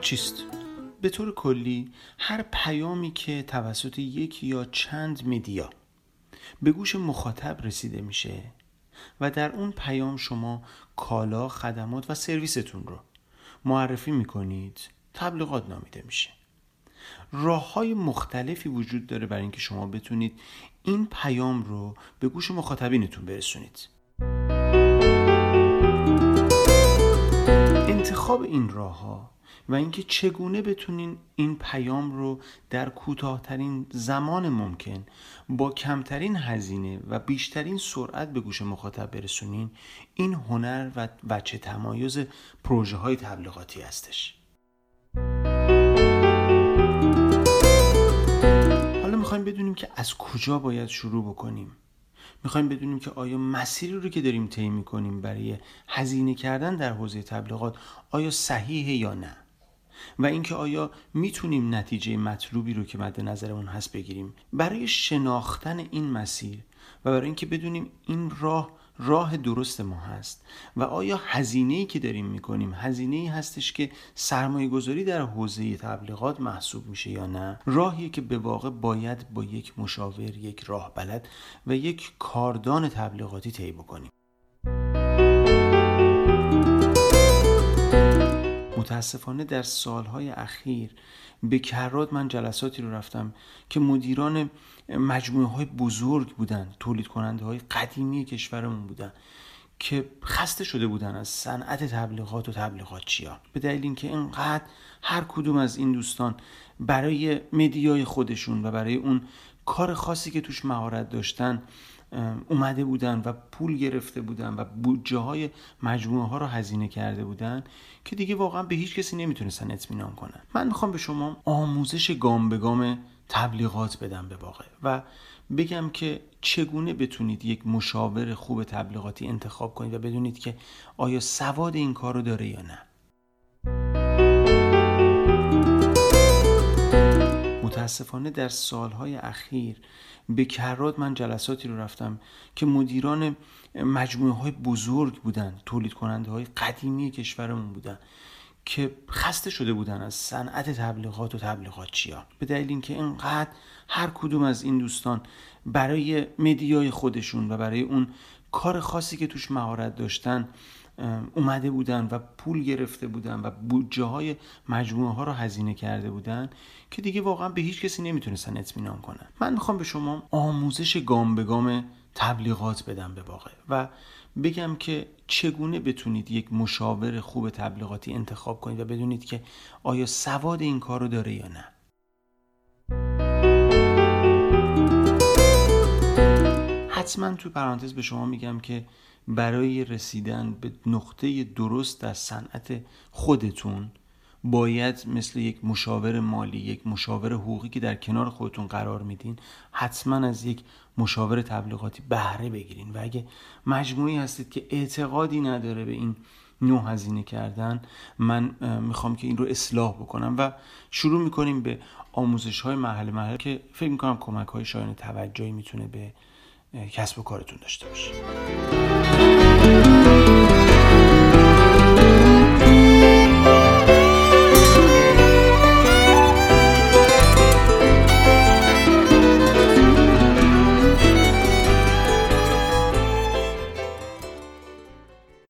چیست؟ به طور کلی هر پیامی که توسط یک یا چند مدیا به گوش مخاطب رسیده میشه و در اون پیام شما کالا، خدمات و سرویستون رو معرفی می‌کنید تبلیغات نامیده میشه راه های مختلفی وجود داره برای اینکه شما بتونید این پیام رو به گوش مخاطبینتون برسونید انتخاب این راه ها و اینکه چگونه بتونین این پیام رو در کوتاهترین زمان ممکن با کمترین هزینه و بیشترین سرعت به گوش مخاطب برسونین این هنر و وچه تمایز پروژه های تبلیغاتی هستش. حالا می‌خوایم بدونیم که از کجا باید شروع بکنیم. می‌خوایم بدونیم که آیا مسیری رو که داریم طی می‌کنیم برای هزینه کردن در حوزه تبلیغات آیا صحیحه یا نه؟ و اینکه آیا می‌تونیم نتیجه مطلوبی رو که مد نظرمون هست بگیریم. برای شناختن این مسیر و برای اینکه بدونیم این راه راه درست ما هست و آیا هزینه ای که داریم می‌کنیم هزینه ای هستش که سرمایه گذاری در حوزه تبلیغات محسوب میشه یا نه؟ راهی که به واقع باید با یک مشاور یک راه بلد و یک کاردان تبلیغاتی طی بکنیم. متاسفانه در سالهای اخیر به کرات من جلساتی رو رفتم که مدیران مجموعه های بزرگ بودن تولید کننده های قدیمی کشورمون بودن که خسته شده بودن از صنعت تبلیغات و تبلیغات چیا. به دلیل اینکه اینقدر هر کدوم از این دوستان برای مدیای خودشون و برای اون کار خاصی که توش مهارت داشتن اومده بودن و پول گرفته بودن و بودجه های مجموعه ها رو هزینه کرده بودن که دیگه واقعا به هیچ کسی نمی‌تونستن اطمینان کنن. من می‌خوام به شما آموزش گام به گام تبلیغات بدم به واقع و بگم که چگونه بتونید یک مشاور خوب تبلیغاتی انتخاب کنید و بدونید که آیا سواد این کار رو داره یا نه. متاسفانه در سالهای اخیر به کرات من جلساتی رو رفتم که مدیران مجموعه های بزرگ بودن تولید کننده های قدیمی کشورمون بودن که خسته شده بودن از صنعت تبلیغات و تبلیغات چیا. به دلیل اینکه اینقدر هر کدوم از این دوستان برای مدیای خودشون و برای اون کار خاصی که توش مهارت داشتن اومده بودن و پول گرفته بودن و بودجه های مجموعه ها رو هزینه کرده بودن که دیگه واقعا به هیچ کسی نمی‌تونستن اطمینان کنن. من می‌خوام به شما آموزش گام به گام تبلیغات بدم به واقع و بگم که چگونه بتونید یک مشاور خوب تبلیغاتی انتخاب کنید و بدونید که آیا سواد این کار رو داره یا نه. حتما تو پرانتز به شما میگم که برای رسیدن به نقطه درست در صنعت خودتون باید مثل یک مشاور مالی یک مشاور حقوقی که در کنار خودتون قرار میدین حتما از یک مشاور تبلیغاتی بهره بگیرین. و اگه مجموعی هستید که اعتقادی نداره به این نوع هزینه کردن من می‌خوام که این رو اصلاح بکنم و شروع می‌کنیم به آموزش های محل محل که فکر می‌کنم کمک های شایان توجهی می‌تونه به کسب و کارتون داشته باشه.